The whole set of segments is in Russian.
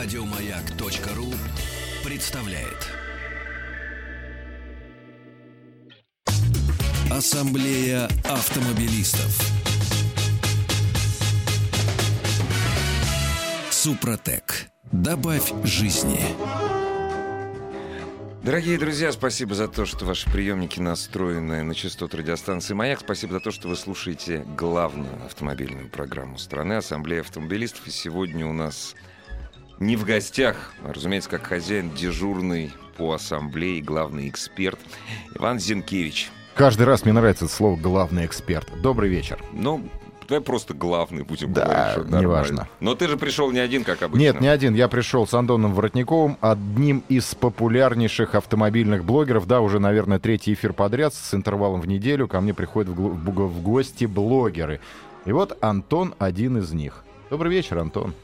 Радиомаяк.ру представляет. Ассамблея автомобилистов. Супротек. Добавь жизни. Дорогие друзья, спасибо за то, что ваши приемники настроены на частоту радиостанции «Маяк». Спасибо за то, что вы слушаете главную автомобильную программу страны «Ассамблея автомобилистов». И сегодня у нас не в гостях, а, разумеется, как хозяин дежурный по ассамблее, главный эксперт Иван Зинкевич. Каждый раз мне нравится это слово «главный эксперт». Добрый вечер. Ну, давай просто главный будем Да, говорить. нормально. неважно. Но ты же пришел не один, как обычно. Нет, не один. Я пришел с Антоном Воротниковым, одним из популярнейших автомобильных блогеров. Да, уже, наверное, третий эфир подряд с интервалом в неделю. Ко мне приходят в, в гости блогеры. И вот Антон один из них. Добрый вечер, Антон.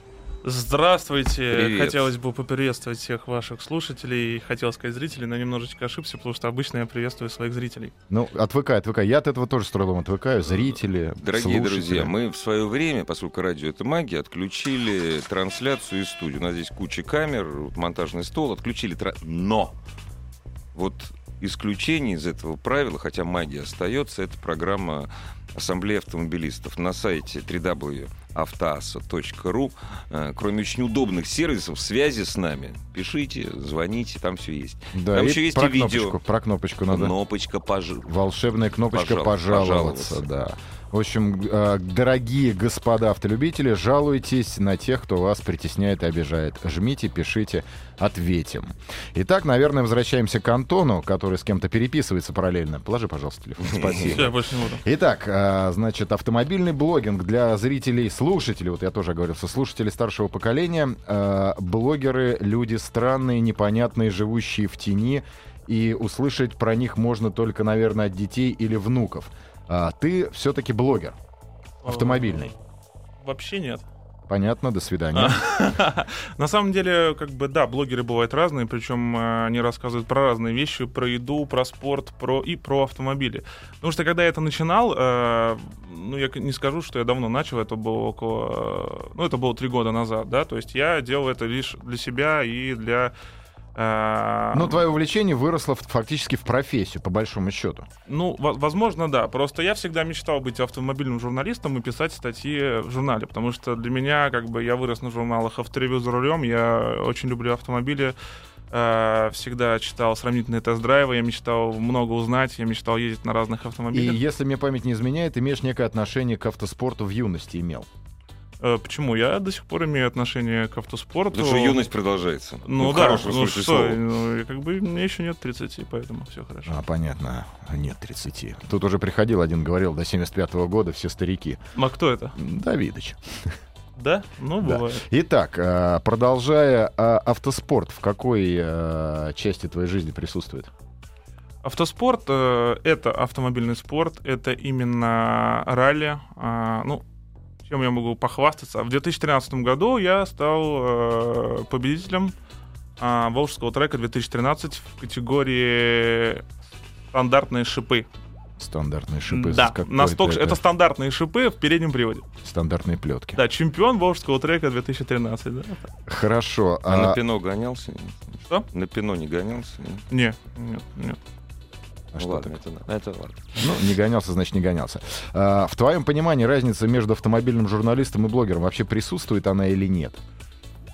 Здравствуйте. Привет. Хотелось бы поприветствовать всех ваших слушателей. Хотел сказать зрителей, но немножечко ошибся, потому что обычно я приветствую своих зрителей. Ну, отвыкай, отвыкай. Я от этого тоже с трудом отвыкаю. Зрители, Дорогие слушатели. друзья, мы в свое время, поскольку радио это магия, отключили трансляцию из студии. У нас здесь куча камер, вот монтажный стол, отключили. тра- Но вот исключение из этого правила, хотя магия остается, это программа Ассамблеи автомобилистов на сайте www.автоаса.ру. Э, Кроме очень удобных сервисов связи с нами, пишите, звоните, там все есть. Да, Там еще есть про и видео. кнопочку, про кнопочку надо. Кнопочка пожи. Волшебная кнопочка Пожал- пожаловаться, пожаловаться. да. В общем, э, дорогие господа автолюбители, жалуйтесь на тех, кто вас притесняет и обижает. Жмите, пишите, ответим. Итак, наверное, возвращаемся к Антону, который с кем-то переписывается параллельно. Положи, пожалуйста, телефон. Спасибо. Итак, э, значит, автомобильный блогинг для зрителей, слушателей, вот я тоже оговорился, слушателей старшего поколения, э, блогеры, люди странные, непонятные, живущие в тени, и услышать про них можно только, наверное, от детей или внуков. А ты все-таки блогер, автомобильный. Э, Вообще нет. Понятно, до свидания. На самом деле, как бы, да, блогеры бывают разные, причем они рассказывают про разные вещи, про еду, про спорт, про и про автомобили. Потому что когда я это начинал, э, ну, я не скажу, что я давно начал, это было около, ну, это было три года назад, да, то есть я делал это лишь для себя и для... э, Ну, твое увлечение выросло фактически в профессию, по большому счету. Ну, во- возможно, да. Просто я всегда мечтал быть автомобильным журналистом и писать статьи в журнале, потому что для меня, как бы, я вырос на журналах «Авторевью за рулем», я очень люблю автомобили, э, всегда читал сравнительные тест-драйвы, я мечтал много узнать, я мечтал ездить на разных И автомобилях. если мне память не изменяет, имеешь некое отношение к автоспорту в юности имел. Э, почему? Я до сих пор имею отношение к автоспорту. Потому что юность продолжается. Ну, в да, ну что, слова. ну, как бы мне еще нет 30, поэтому все хорошо. А, понятно. Нет 30. Тут уже приходил один, говорил, до 75 года все старики. А кто это? Давидыч. Да? Ну, Да. бывает. Итак, а, продолжая, а, автоспорт в какой части твоей жизни присутствует? Автоспорт э, это автомобильный спорт, это именно ралли. А, ну, чем я могу похвастаться? В 2013 году я стал э, победителем а, Волжского трека 2013 в категории стандартные шипы. Стандартные шипы. да, настолько, это... это стандартные шипы в переднем приводе. стандартные плетки. Да, чемпион Волжского трека 2013. Да. Хорошо. А на а- пино гонялся? Что? На пино не гонялся? Не, нет, нет. А Ну что ладно, так? это, это ладно. Ну, не гонялся, значит, не гонялся. А, в твоем понимании разница между автомобильным журналистом и блогером вообще присутствует она или нет?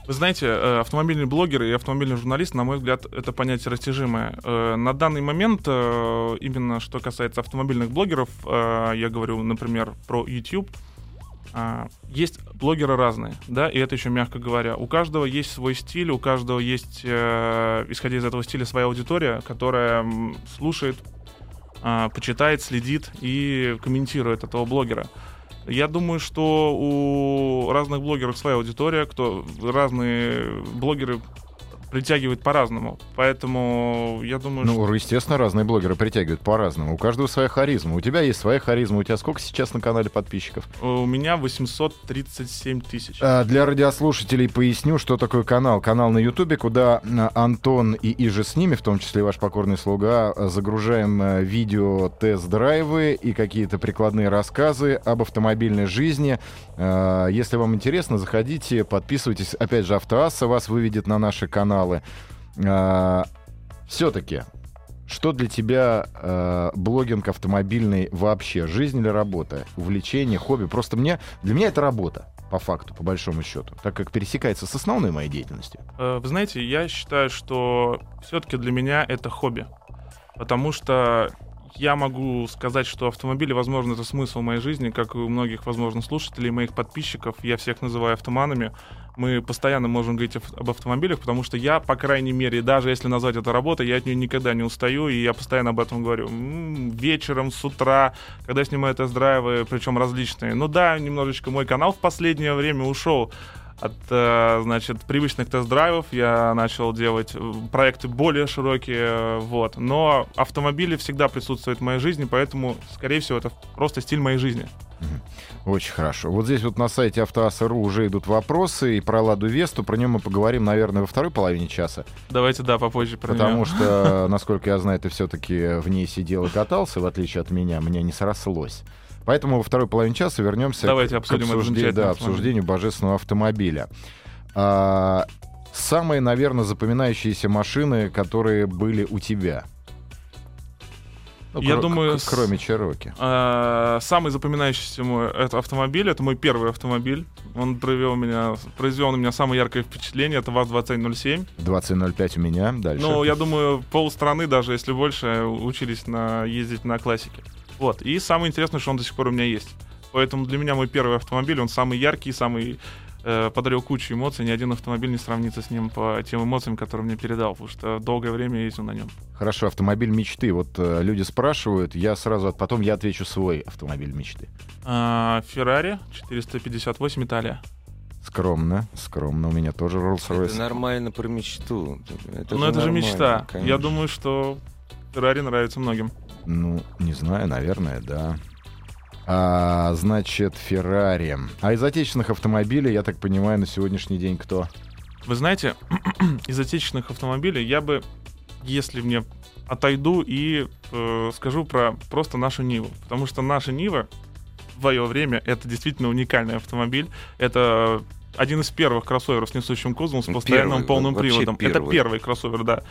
Вы знаете, э, автомобильный блогер и автомобильный журналист, на мой взгляд, это понятие растяжимое. Э, На данный момент, э, именно что касается автомобильных блогеров, я говорю, например, про YouTube, а, есть блогеры разные, да, и это еще мягко говоря. У каждого есть свой стиль, у каждого есть, э, исходя из этого стиля, своя аудитория, которая слушает, а, почитает, следит и комментирует этого блогера. Я думаю, что у разных блогеров своя аудитория, кто разные блогеры притягивает по-разному. Поэтому я думаю, Ну, что... естественно, разные блогеры притягивают по-разному. У каждого своя харизма. У тебя есть своя харизма. У тебя сколько сейчас на канале подписчиков? У меня 837 тысяч. А, Для радиослушателей поясню, что такое канал. Канал на Ютубе, куда а, Антон и Иже с ними, в том числе ваш покорный слуга, а, загружаем а, видео, тест-драйвы и какие-то прикладные рассказы об автомобильной жизни. Если вам интересно, заходите, подписывайтесь. Опять же, Автоасса вас выведет на наши каналы. Все-таки, что для тебя э, блогинг автомобильный вообще? Жизнь или работа? Увлечение, хобби? Просто мне, для меня это работа, по факту, по большому счету, так как пересекается с основной моей деятельностью. Э, Вы знаете, я считаю, что все-таки для меня это хобби. Потому что я могу сказать, что автомобили, возможно, это смысл моей жизни, как и у многих, возможно, слушателей, моих подписчиков. Я всех называю автоманами. Мы постоянно можем говорить об- об автомобилях, потому что я, по крайней мере, даже если назвать это работой, я от нее никогда не устаю, и я постоянно об этом говорю. М, Вечером, с утра, когда я снимаю тест-драйвы, причем различные. Ну да, немножечко мой канал в последнее время ушел от, э, значит, привычных тест-драйвов я начал делать э, проекты более широкие, э, вот. Но автомобили всегда присутствуют в моей жизни, поэтому, скорее всего, это просто стиль моей жизни. Очень хорошо. Вот здесь вот на сайте Автоаса.ру уже идут вопросы и про Ладу Весту. Про нее мы поговорим, наверное, во второй половине часа. Давайте, да, попозже про потому неё. что, насколько я знаю, ты все-таки в ней сидел и катался, в отличие от меня. Мне не срослось. Поэтому во второй половине часа вернемся Давайте к, обсудим к обсуждению, да, обсуждению божественного автомобиля. А, самые, наверное, запоминающиеся машины, которые были у тебя. Ну, Я кро- думаю, к- кроме Чероки. А, Самый запоминающийся мой это автомобиль, это мой первый автомобиль. Он провел меня, произвел на меня самое яркое впечатление. Это ВАЗ-2107. 20.05 у меня. Дальше. Ну, я думаю, полстраны, даже если больше, учились на, ездить на классике. Вот. И самое интересное, что он до сих пор у меня есть. Поэтому для меня мой первый автомобиль, он самый яркий, самый э, подарил кучу эмоций. Ни один автомобиль не сравнится с ним по тем эмоциям, которые мне передал, потому что долгое время я ездил на нем. Хорошо, автомобиль мечты. Вот э, люди спрашивают, я сразу, от- потом я отвечу свой автомобиль мечты. А, Феррари 458 Италия. Скромно, скромно. У меня тоже Это Rolls-Royce. нормально про мечту. Это Но это же нормально, мечта. Я конечно. думаю, что Феррари нравится многим. Ну, не знаю, наверное, да. А, значит, Феррари. А из отечественных автомобилей, я так понимаю, на сегодняшний день кто? Вы знаете, из отечественных автомобилей я бы, если мне отойду и э, скажу про просто нашу Ниву. Потому что наша Нива в свое время это действительно уникальный автомобиль. Это один из первых кроссоверов с несущим кузовом, с постоянным первый, полным приводом. Это первый. первый кроссовер, да.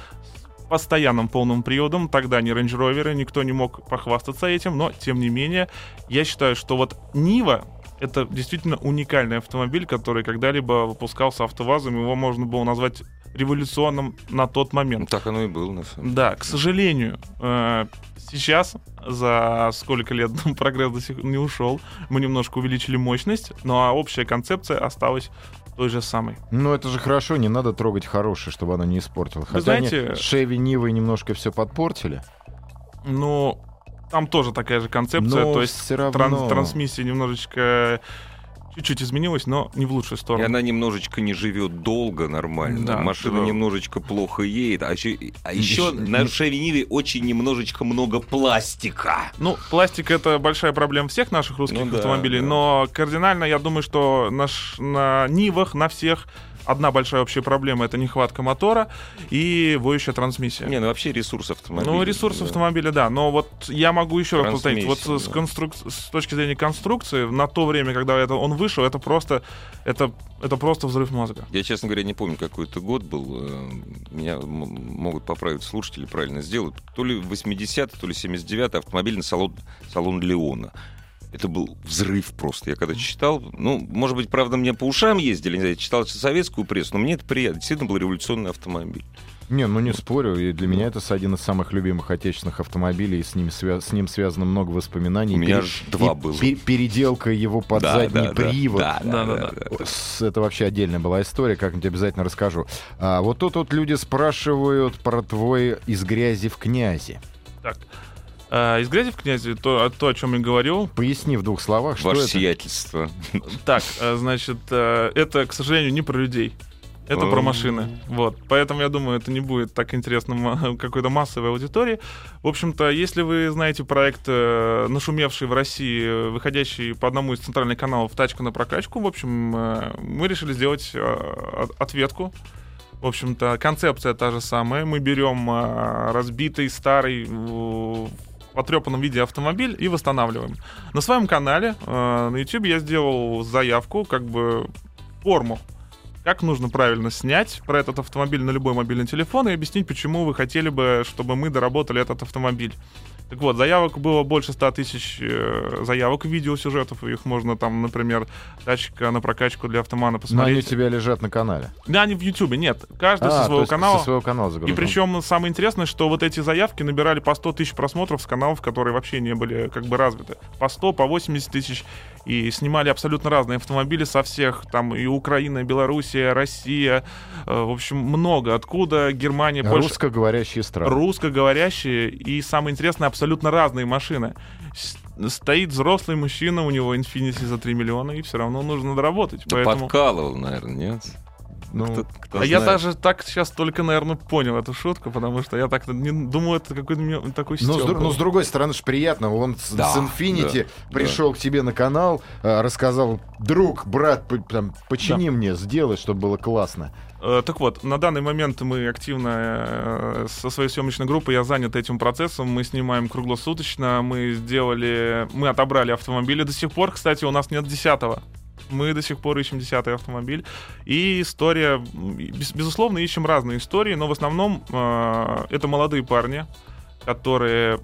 Постоянным полным приводом. Тогда не Range Rover, никто не мог похвастаться этим, но тем не менее, я считаю, что вот Нива это действительно уникальный автомобиль, который когда-либо выпускался автовазом, его можно было назвать революционным на тот момент. так оно и было, на самом деле. Да, к сожалению, э, сейчас за сколько лет прогресс до сих не ушел, мы немножко увеличили мощность, но общая концепция осталась той же самой. Ну, это же хорошо, не надо трогать хорошее, чтобы оно не испортило. Вы Хотя они знаете- с Chevy Нивой немножко все подпортили. Но там тоже такая же концепция, Но то есть тран- равно... трансмиссия немножечко чуть-чуть изменилась, но не в лучшую И сторону. она немножечко не живет долго нормально. Да, Машина да. немножечко плохо едет. А еще, а еще на Ниве очень немножечко много пластика. Ну, пластик это большая проблема всех наших русских Ну да, автомобилей, да. но кардинально я думаю, что наш, на Нивах, на всех одна большая общая проблема это нехватка мотора и воющая трансмиссия. Не, ну вообще ресурс автомобиля. Ну, ресурс да. автомобиля, да. Но вот я могу еще раз повторить. Вот Трансмиссия, с, да. конструк- с точки зрения конструкции, на то время, когда это, он вышел, это просто, это, это просто взрыв мозга. Я, честно говоря, не помню, какой это год был. Э, Меня могут поправить слушатели, правильно сделают. То ли 80-й, то ли 79-й автомобильный салон, салон Леона. Это был взрыв просто. Я когда читал, ну, может быть, правда, мне по ушам ездили, не знаю, я читал советскую прессу, но мне это приятно. Действительно был революционный автомобиль. Не, ну не спорю, и для меня это один из самых любимых отечественных автомобилей, и с ним, свя- с ним связано много воспоминаний. У меня Пере- аж два и было. пе- переделка его под задний привод. Да, да, Да, да, да, да. да. С- Это вообще отдельная была история, как-нибудь обязательно расскажу. А, вот тут вот люди спрашивают про твой «Из грязи в князи». Так. А, из грязи в князи, то, то, о чем я говорил. Поясни в двух словах, что Ваше это. сиятельство. Так, а, значит, э, это, к сожалению, не про людей. Это про машины. Вот. Поэтому я думаю, это не будет так интересно какой-то массовой аудитории. В общем-то, если вы знаете проект, э, нашумевший в России, выходящий по одному из центральных каналов «Тачка на прокачку», в общем, э, мы решили сделать э, от- ответку. В общем-то, концепция та же самая. Мы берем разбитый, старый, потрепанном виде автомобиль и восстанавливаем. На своем канале э, на YouTube я сделал заявку, как бы форму как нужно правильно снять про этот автомобиль на любой мобильный телефон и объяснить, почему вы хотели бы, чтобы мы доработали этот автомобиль. Так вот, заявок было больше 100 тысяч э, заявок, видеосюжетов, их можно там, например, тачка на прокачку для автомана Но они у посмотреть. тебя лежат на канале. Да, они в Ютубе, нет, каждый А, со своего канала. Со своего канала И загружен. причем самое интересное, что вот эти заявки набирали по 100 тысяч просмотров с каналов, которые вообще не были как бы развиты. По 100, по 80 тысяч. И снимали абсолютно разные автомобили со всех. Там и Украина, и Белоруссия, Россия. э, В общем, много. Откуда Германия, Польша. Русскоговорящие страны. Русскоговорящие и, самое интересное, абсолютно разные машины. Стоит взрослый мужчина, у него Infinity за 3 миллиона, и все равно нужно доработать. Поэтому... подкалывал, наверное, нет? Ну, Кто- кто А я знает. даже так сейчас только, наверное, понял эту шутку, потому что я так не думаю, это какой-то мне такой Ну, с, стёб дру- был. ну, с другой стороны, ж приятно. Он с, Да, с Infinity да, пришел к тебе на канал, э, рассказал, друг, брат, там, почини мне, сделай, чтобы было классно. Э, Так вот, на данный момент мы активно э, со своей съемочной группой, я занят этим процессом, мы снимаем круглосуточно, мы сделали, мы отобрали автомобили, до сих пор, кстати, у нас нет десятого. Мы до сих пор ищем десятый автомобиль. И история, безусловно, ищем разные истории, но в основном э, это молодые парни, которые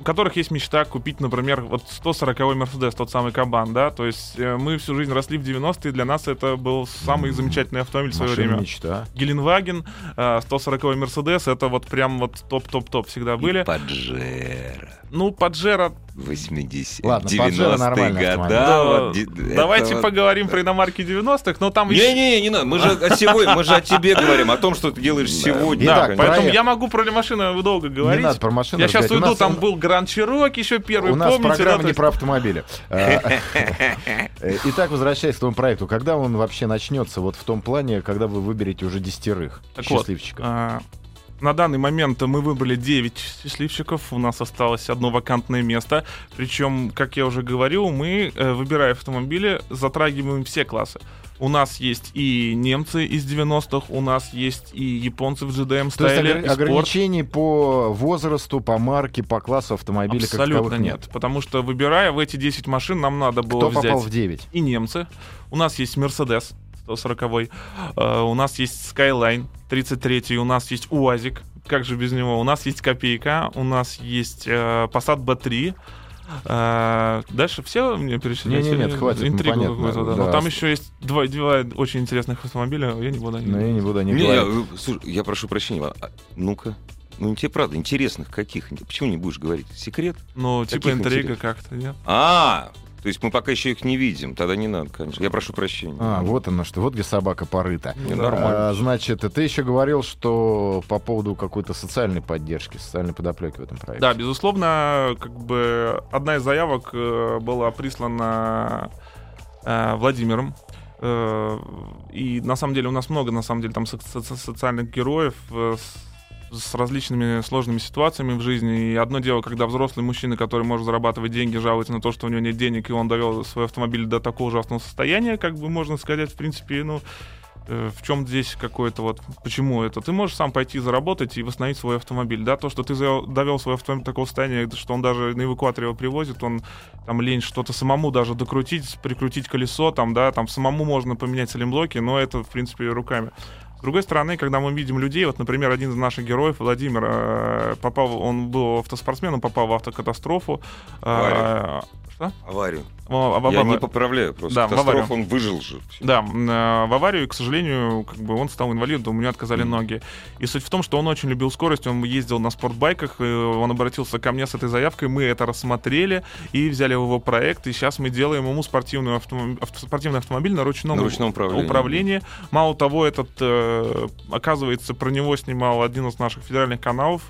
у которых есть мечта купить, например, вот 140-й Мерседес, тот самый Кабан, да, то есть э, мы всю жизнь росли в 90-е, для нас это был самый замечательный автомобиль в свое время. мечта. Геленваген, э, 140-й Мерседес, это вот прям вот топ-топ-топ всегда были. И Паджеро. Ну, Паджеро, 80 Ладно, Паджеро 90-е нормальный года. да, вот давайте вот- поговорим про иномарки 90-х, но там еще... Не-не, не надо, мы же о сегодня, мы же о тебе говорим, о том, что ты делаешь сегодня. Да, Итак, поэтому проект. я могу про машины долго говорить. Не надо про машины Я сейчас уйду, там был Гранд Чирок еще первый, У нас помните? да, программа то не про автомобили. Э, э, Итак, возвращаясь к твоему проекту, когда он вообще начнется? Вот в том плане, когда вы выберете уже десятерых счастливчиков. А, На данный момент мы выбрали 9 счастливчиков, у нас осталось одно вакантное место. Причем, как я уже говорил, мы, э, выбирая автомобили, затрагиваем все классы. У нас есть и немцы из 90-х, у нас есть и японцы в GDM То есть стайле, огр- ограничений по возрасту, по марке, по классу автомобиля как Абсолютно таковых нет. Потому что, выбирая в эти 10 машин, нам надо было Кто взять попал в 9? и немцы. У нас есть Mercedes 140 э, у нас есть Skyline 33 у нас есть УАЗик, как же без него, у нас есть Копейка, у нас есть э, Passat B3, Э, дальше все мне перечислять? Не-не-нет, Или хватит, ну, Интригу понятно, какую-то, да. да. Но там еще есть два, два очень интересных автомобиля, я не буду о них Но я не буду о них Не, я, э, слушай, я прошу прощения, а, ну-ка. Ну, тебе правда, интересных каких? Почему не будешь говорить? Секрет? Ну, типа интрига интересных? как-то, нет? А, то есть мы пока еще их не видим. Тогда не надо, конечно. Я прошу прощения. А, вот оно что, вот где собака порыта. Не, нормально. А, значит, ты еще говорил, что по поводу какой-то социальной поддержки, социальной подоплеки в этом проекте. Да, безусловно, как бы одна из заявок э, была прислана э, Владимиром. Э, и на самом деле у нас много, на самом деле, там со- со- социальных героев э, с различными сложными ситуациями в жизни. И одно дело, когда взрослый мужчина, который может зарабатывать деньги, жалуется на то, что у него нет денег, и он довел свой автомобиль до такого ужасного состояния, как бы можно сказать, в принципе, ну, э, в чем здесь какое-то вот, почему это? Ты можешь сам пойти заработать и восстановить свой автомобиль, да, то, что ты довел свой автомобиль до такого состояния, что он даже на эвакуаторе его привозит, он там лень что-то самому даже докрутить, прикрутить колесо, там, да, там самому можно поменять салимблоки, но это, в принципе, руками. С другой стороны, когда мы видим людей, вот, например, один из наших героев, Владимир, э, попал, он был автоспортсменом, попал в автокатастрофу. э, Аварию. Что? Аварию. В- в- Я в- не поправляю, просто Да, аварию. он выжил же. Да, э, в аварию, и, к сожалению, как бы он стал инвалидом, у него отказали Мгм. ноги. И суть в том, что он очень любил скорость, он ездил на спортбайках, он обратился ко мне с этой заявкой, мы это рассмотрели и взяли его проект, и сейчас мы делаем ему спортивную автомобиль, спортивный автомобиль на ручном, На ручном управлении. управлении. Мало того, этот, э, оказывается, про него снимал один из наших федеральных каналов,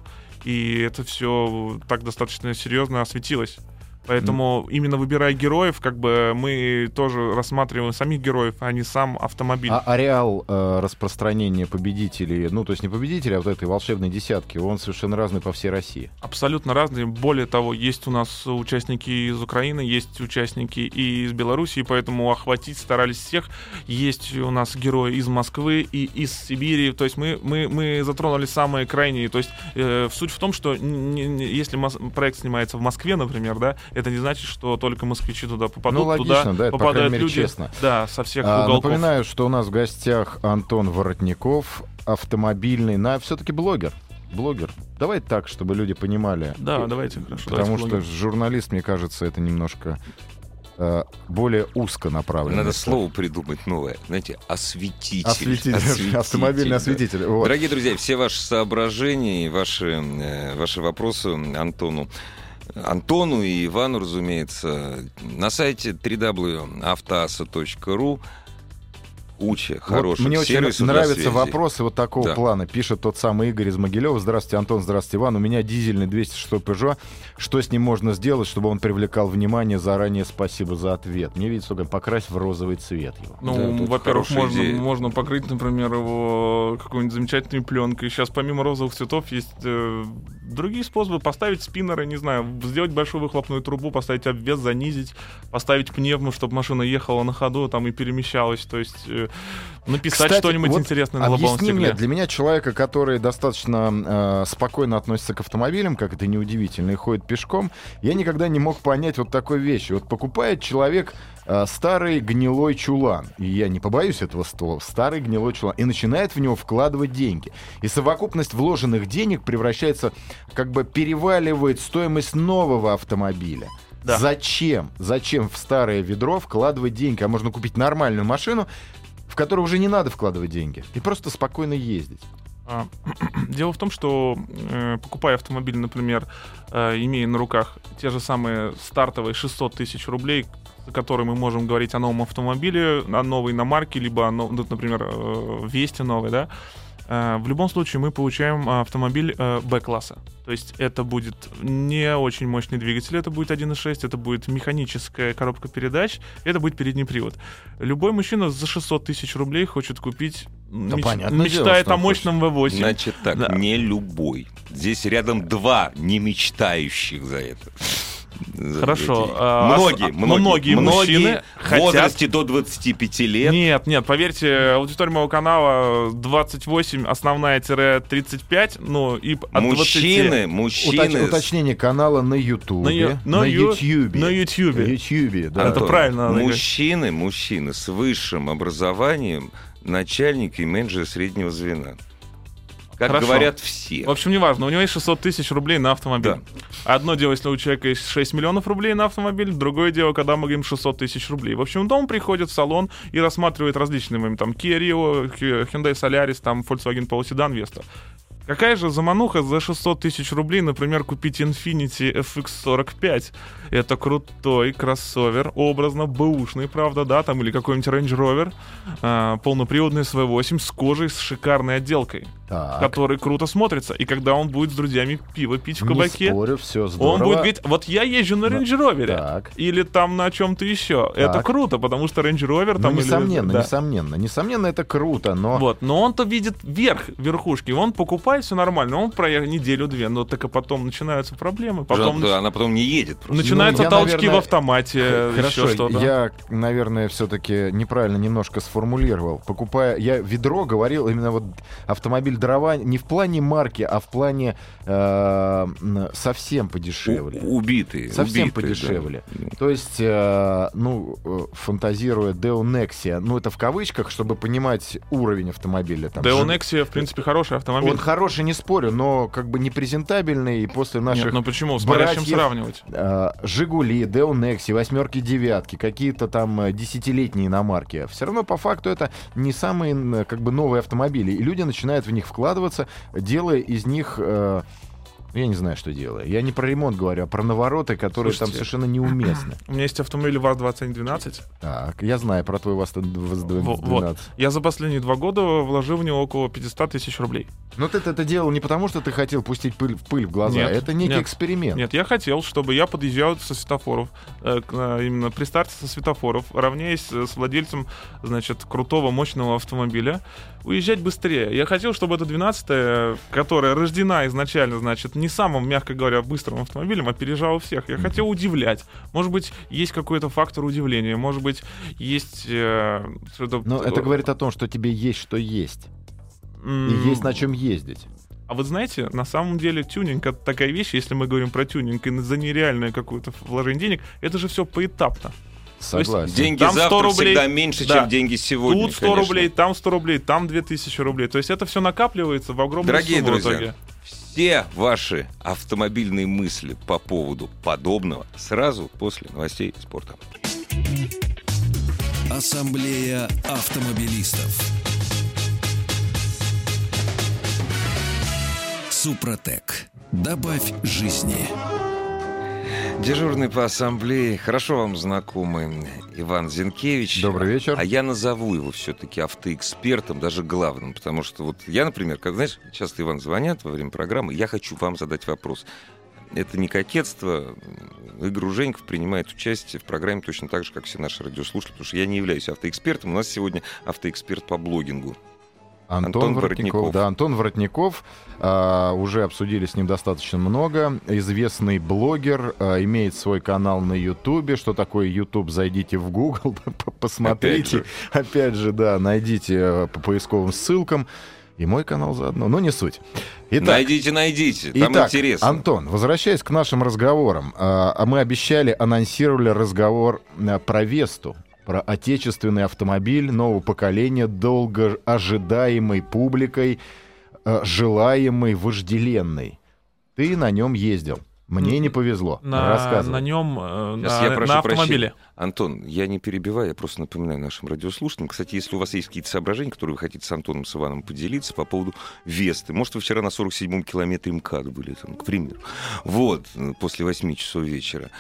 и это все так достаточно серьезно осветилось. Поэтому именно выбирая героев, как бы мы тоже рассматриваем самих героев, а не сам автомобиль. А ареал э, распространения победителей, ну, то есть не победителей, а вот этой волшебной десятки, он совершенно разный по всей России. Абсолютно разные. Более того, есть у нас участники из Украины, есть участники и из Белоруссии, поэтому охватить старались всех. Есть у нас герои из Москвы и из Сибири. То есть мы, мы, мы затронули самые крайние. То есть э, суть в том, что если проект снимается в Москве, например, да, это не значит, что только москвичи туда попадут. Ну, логично, туда да, это, по попадают крайней мере, люди, честно. Да, со всех А, уголков. напоминаю, что у нас в гостях Антон Воротников, автомобильный, на все-таки блогер. Блогер. Давай так, чтобы люди понимали. Да, давайте, хорошо. Потому давайте что блогер. журналист, мне кажется, это немножко э, более узко направлено. Надо слово придумать новое. Знаете, осветитель. Осветитель, автомобильный да. осветитель. вот. Дорогие друзья, все ваши соображения и ваши, э, ваши вопросы Антону Антону и Ивану, разумеется, на сайте www.автоаса.ру куча Вот хороших мне очень нравятся связи. вопросы вот такого Да. плана. Пишет тот самый Игорь из Могилева. Здравствуйте, Антон. Здравствуйте, Иван. У меня дизельный 206 Peugeot. Что с ним можно сделать, чтобы он привлекал внимание? Заранее спасибо за ответ. Мне видится, только покрась в розовый цвет его. Ну, Да, во-первых, можно, идея. можно покрыть, например, его какой-нибудь замечательной пленкой. Сейчас помимо розовых цветов есть э, другие способы. Поставить спиннеры, не знаю, сделать большую выхлопную трубу, поставить обвес, занизить, поставить пневму, чтобы машина ехала на ходу там и перемещалась. То есть э, написать Кстати, что-нибудь вот интересное на лобовом Объясни мне, стекле. для меня человека, который достаточно э, спокойно относится к автомобилям, как это неудивительно, и ходит пешком, я никогда не мог понять вот такой вещи. Вот покупает человек э, старый гнилой чулан, и я не побоюсь этого слова, старый гнилой чулан, и начинает в него вкладывать деньги. И совокупность вложенных денег превращается, как бы переваливает стоимость нового автомобиля. Да. Зачем? Зачем в старое ведро вкладывать деньги? А можно купить нормальную машину, в которую уже не надо вкладывать деньги. И просто спокойно ездить. А, Дело в том, что э, покупая автомобиль, например, э, имея на руках те же самые стартовые 600 тысяч рублей, за которые мы можем говорить о новом автомобиле, о новой иномарке, либо, о например, э, Весте новой, да, э, в любом случае мы получаем э, автомобиль э, Б-класса. То есть это будет не очень мощный двигатель, это будет 1.6, это будет механическая коробка передач, это будет передний привод. Любой мужчина за 600 тысяч рублей хочет купить, меч- понятное дело, мечтает что о мощном V8. Значит так, Да. не любой. Здесь рядом два не мечтающих за это. Хорошо, эти- а, многие, а, многие, многие мужчины в хотят- возрасте до 25 лет. Нет, нет, поверьте, аудитория моего канала 28, основная-35, ну и от 20. Мужчины, Уточ- мужчины. с- уточнение канала на На Ютубе. На на ю- Ютьюбе. на На Ютьюбе. Ютьюбе, да. Это правильно. Мужчины, мужчины с высшим образованием, начальник и менеджер среднего звена. Как Хорошо. говорят все. В общем, неважно, у него есть 600 тысяч рублей на автомобиль. Да. Одно дело, если у человека есть 6 миллионов рублей на автомобиль, другое дело, когда мы говорим 600 тысяч рублей. В общем, он приходит в салон и рассматривает различные. Там Kia Rio, Hyundai Solaris, там Volkswagen Polo Sedan, Vesta. Какая же замануха за 600 тысяч рублей, например, купить Infiniti FX45? Это крутой кроссовер, образно, бэушный, правда, да, там, или какой-нибудь Range Rover, а, полноприводный с V8 с кожей, с шикарной отделкой, Так, который круто смотрится. И когда он будет с друзьями пиво пить в не кабаке, спорю, все здорово. он будет говорить, вот я езжу на Range Rover. Так. Или там на чем-то еще. Это Так. круто, потому что Range Rover Ну, там... или- несомненно, да. несомненно. Несомненно, это круто, но... Вот, но он-то видит верх верхушки, он покупает все нормально, он проехал неделю-две, но так и потом начинаются проблемы, потом Да, она потом не едет. просто. Начинаются Ну, я, толчки наверное, в автомате, Хорошо, еще что-то. я, наверное, все-таки неправильно немножко сформулировал. Покупая, я ведро говорил именно вот автомобиль дрова не в плане марки, а в плане э, совсем подешевле. У- убитые. Совсем убитые, подешевле. да. То есть, э, ну, э, фантазируя Deo Nexia, ну, это в кавычках, чтобы понимать уровень автомобиля. Там, Deo Nexia, в принципе, хороший автомобиль. Он хороший, не спорю, но как бы не презентабельный, и после наших Нет, ну почему? С чем братьев, сравнивать. э, Жигули, Deo Nexi, восьмерки, девятки, какие-то там э, десятилетние иномарки. Все равно по факту это не самые как бы новые автомобили. И люди начинают в них вкладываться, делая из них э, Я не знаю, что делаю. Я не про ремонт говорю, а про навороты, которые там Слушайте. совершенно неуместны. У меня есть автомобиль ВАЗ-2112. Так, я знаю про твой ВАЗ Во- 12. вот. Я за последние два года вложил в него около 500 тысяч рублей. Но ты это делал не потому, что ты хотел пустить пыль, в пыль в глаза. Нет, это некий нет. эксперимент. Нет, я хотел, чтобы я подъезжал со светофоров, э, э, именно при старте со светофоров, равняясь э, с владельцем, значит, крутого, мощного автомобиля, уезжать быстрее. Я хотел, чтобы эта 12 которая рождена изначально, значит, не самым, мягко говоря, быстрым автомобилем, опережала всех. Я хотел удивлять. Может быть, есть какой-то фактор удивления, может быть, есть... э, что-то- Но это говорит о том, что тебе есть что есть. И М, есть на чем ездить. А вы знаете, на самом деле тюнинг это такая вещь, если мы говорим про тюнинг и за нереальное какое-то вложение денег, это же все поэтапно. Согласен. Деньги Там 100 завтра рублей, всегда меньше, да. чем деньги сегодня. Тут 100 конечно. рублей, там 100 рублей, там 2000 рублей. То есть это все накапливается в огромную Дорогие сумму в друзья, итоге. Все ваши автомобильные мысли по поводу подобного сразу после новостей спорта. Ассамблея автомобилистов. Супротек. Добавь жизни. Дежурный по ассамблее, хорошо вам знакомый Иван Зинкевич. Добрый вечер. А я назову его все-таки автоэкспертом, даже главным, потому что вот я, например, как знаешь, часто Иван звонят во время программы, я хочу вам задать вопрос. Это не кокетство. Игорь Ужеников принимает участие в программе точно так же, как все наши радиослушатели, потому что я не являюсь автоэкспертом. У нас сегодня автоэксперт по блогингу. Антон, Антон Воротников. Воротников. Да, Антон Воротников. а, уже обсудили с ним достаточно много. Известный блогер, а, имеет свой канал на Ютубе. Что такое Ютуб? Зайдите в Google, посмотрите. Опять же. да, найдите э, по поисковым ссылкам. И мой канал заодно. Но не суть. Итак, найдите, найдите, там Итак, интересно. Антон, возвращаясь к нашим разговорам, а а мы обещали, анонсировали разговор а, про Весту, про отечественный автомобиль нового поколения, долго ожидаемой публикой, а, желаемый, вожделенный. Ты на нем ездил. Мне не повезло. На, Рассказывай. на нем, э, на, я прошу на автомобиле. Антон, я не перебиваю, я просто напоминаю нашим радиослушателям. Кстати, если у вас есть какие-то соображения, которые вы хотите с Антоном, с Иваном поделиться по поводу Весты. Может, вы вчера на 47-м километре МКАД были, там, к примеру. Вот, э, после 8 часов вечера.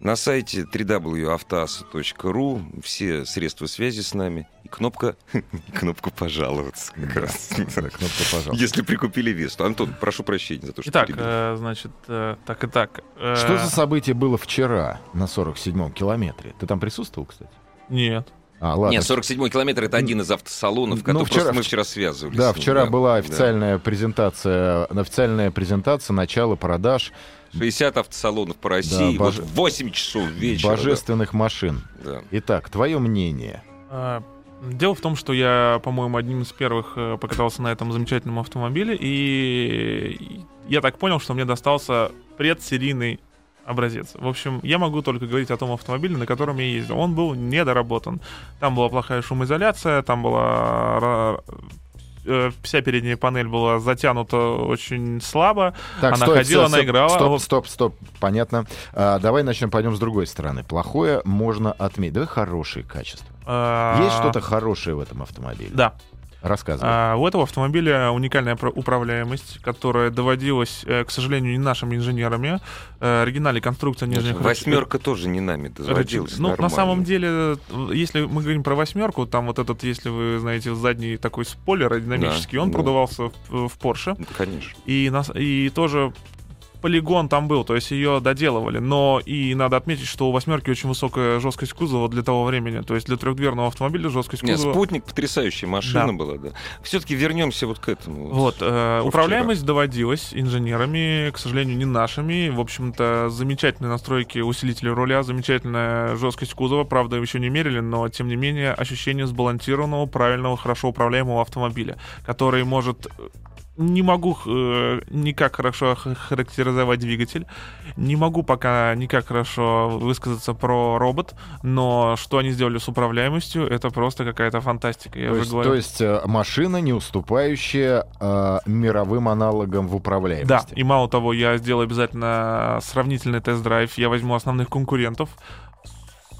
На сайте www.автоаса.ру все средства связи с нами и кнопка, кнопка «Пожаловаться». как раз. Да, кнопка, пожалуйста. Если прикупили Весту. Антон, прошу прощения за то, что Итак, э, значит, э, так и так. Э, Что за событие было вчера на 47-м километре? Ты там присутствовал, кстати? Нет. А, ладно. Нет, 47-й километр это один из автосалонов, Ну, который вчера- просто мы вчера связывались. Да, вчера была да. официальная презентация, официальная презентация начала продаж 60 автосалонов по России, Да, боже- в 8 часов вечера. божественных машин. да, да. Итак, твое мнение. А, Дело в том, что я, по-моему, одним из первых э, покатался на этом замечательном автомобиле, и я так понял, что мне достался предсерийный образец. В общем, я могу только говорить о том автомобиле, на котором я ездил. Он был недоработан. Там была плохая шумоизоляция, там была вся передняя панель была затянута очень слабо. Так, Она стой, ходила, стоп, она играла. Стоп, стоп, стоп, понятно. А, давай начнем, пойдем с другой стороны. Плохое можно отметить. Давай хорошие качества. А, Есть что-то хорошее в этом автомобиле? Да. Рассказывай. А, у этого автомобиля уникальная управляемость, которая доводилась, э, к сожалению, не нашими инженерами. Э, Оригинальная конструкция нижних рычаг- Восьмерка тоже не нами доводилась. Ну, на самом деле, э, если мы говорим про восьмерку, там вот этот, если вы знаете, задний такой спойлер аэродинамический, он да. продавался в, в Porsche. Ну, Конечно. И, нас, и тоже полигон там был, то есть ее доделывали. Но и надо отметить, что у восьмерки очень высокая жесткость кузова для того времени. То есть для трехдверного автомобиля жесткость Нет, кузова... спутник потрясающая машина Да. была, да. Все-таки вернемся вот к этому. Вот, э, управляемость доводилась инженерами, к сожалению, не нашими. В общем-то, замечательные настройки усилителя руля, замечательная жесткость кузова, правда, еще не мерили, но, тем не менее, ощущение сбалансированного, правильного, хорошо управляемого автомобиля, который может... Не могу э, никак хорошо характеризовать двигатель, не могу пока никак хорошо высказаться про робот, но что они сделали с управляемостью, это просто какая-то фантастика. Я то, есть, говорю. то есть, э, машина, не уступающая э, мировым аналогам в Да, управляемости. и мало того, я сделаю обязательно сравнительный тест-драйв. Я возьму основных конкурентов.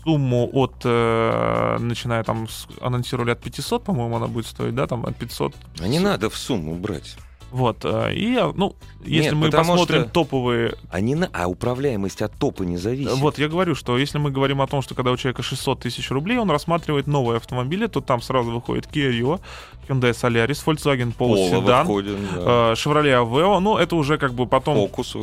Сумму от, э, начиная там, с- анонсировали от 500, по-моему, она будет стоить, да, там от 500. А не надо в сумму брать. Вот, э, и, э, ну, если Нет, мы посмотрим что- топовые... Они на... А управляемость от топа не зависит. Вот, я говорю, что если мы говорим о том, что когда у человека 600 тысяч рублей, он рассматривает новые автомобили, то там сразу выходит Kia Rio, Hyundai Solaris, Volkswagen Polo Polo Sedan, выходит, да. э, Chevrolet Aveo, ну, это уже как бы потом... Фокус.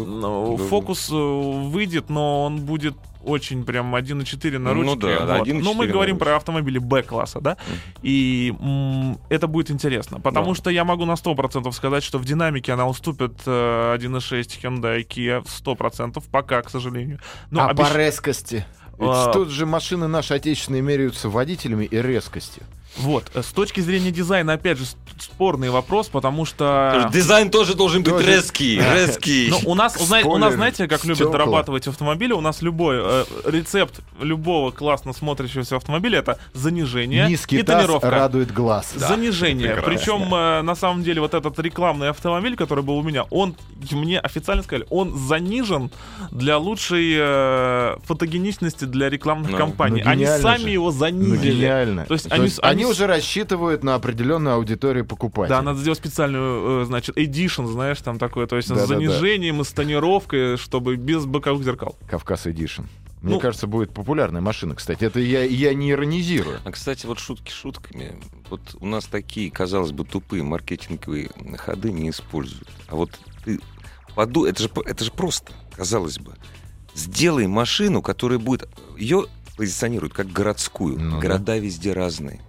Фокус выйдет, но он будет очень прям 1.4 на Ну ручке. да, да, вот. 1.4 Но мы говорим ручке. про автомобили Б-класса, да? И м, это будет интересно, потому Да. что я могу на 100% сказать, что в динамике она уступит э, 1.6 Hyundai Kia в 100%, пока, к сожалению. Но а обещ- по резкости? Ведь А. тут же машины наши отечественные меряются водителями и резкостью. Вот, э, с точки зрения дизайна, опять же, спорный вопрос, потому что... Дизайн тоже должен быть Тоже- резкий, резкий. Ну, у нас, узна- у нас, знаете, как любят стекла. дорабатывать автомобили, у нас любой э, рецепт любого классно смотрящегося автомобиля это занижение Низкий и тонировка. радует глаз. Занижение. прекрасно. Причем, э, на самом деле, вот этот рекламный автомобиль, который был у меня, он, мне официально сказали, он занижен для лучшей э, фотогеничности для рекламных Ну, компаний. ну, Они сами же. его Ну, занизили. гениально. То есть То они есть они они уже рассчитывают на определенную аудиторию покупателей. Да, надо сделать специальную, э, значит, edition, знаешь, там такое, то есть Да-да-да. с занижением и с тонировкой, чтобы без боковых зеркал. Кавказ Эдишн. Мне Ну- кажется, будет популярная машина, кстати. Это я, я не иронизирую. А, кстати, вот шутки шутками. Вот у нас такие, казалось бы, тупые маркетинговые ходы не используют. А вот ты поду... это, же, это же просто, казалось бы. Сделай машину, которая будет... Ее позиционируют как городскую. Ну да. Города везде разные.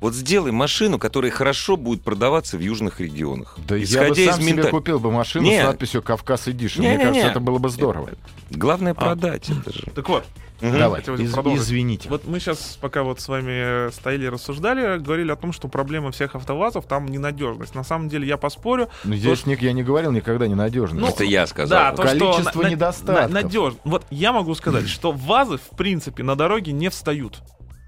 Вот сделай машину, которая хорошо будет продаваться в южных регионах. Да я Исходя бы из сам себе мента- купил бы машину Не. с надписью «Кавказ Эдишн». Мне Не-не-не. кажется, это было бы здорово. Главное А. продать это же. Так вот, Мгм. Давай, из- извините. Вот мы сейчас, пока вот с вами стояли и рассуждали, говорили о том, что проблема всех автовазов там ненадежность. На самом деле я поспорю. Ну, здесь ник- я не говорил никогда ненадежно. Ну, это я сказал. Да, то, Количество что недостатков. на- надежно. Вот я могу сказать, что вазы, в принципе, на дороге не встают.